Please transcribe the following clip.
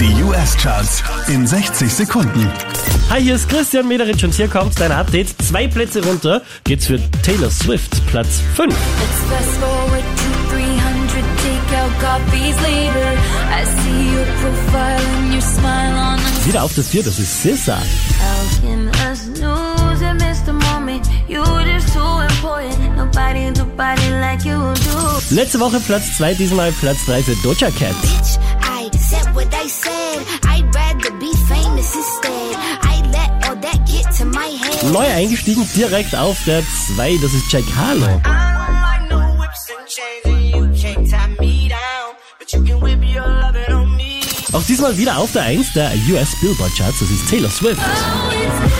Die US-Charts in 60 Sekunden. Hi, hier ist Christian Mederitsch und hier kommt dein Update. Zwei Plätze runter geht's für Taylor Swift, Platz 5. Let's fast forward to 300, take out copies later. I see your profile and your smile on a Wieder auf das Vier, das ist do. Letzte Woche Platz 2, diesmal Platz 3 für Doja Cat. What I said. I'd rather be famous instead. I let all that get to my head. Neu eingestiegen direkt auf der 2, das ist Jack Harlow. Auch diesmal wieder auf der 1 der US Billboard Charts, das ist Taylor Swift. Oh,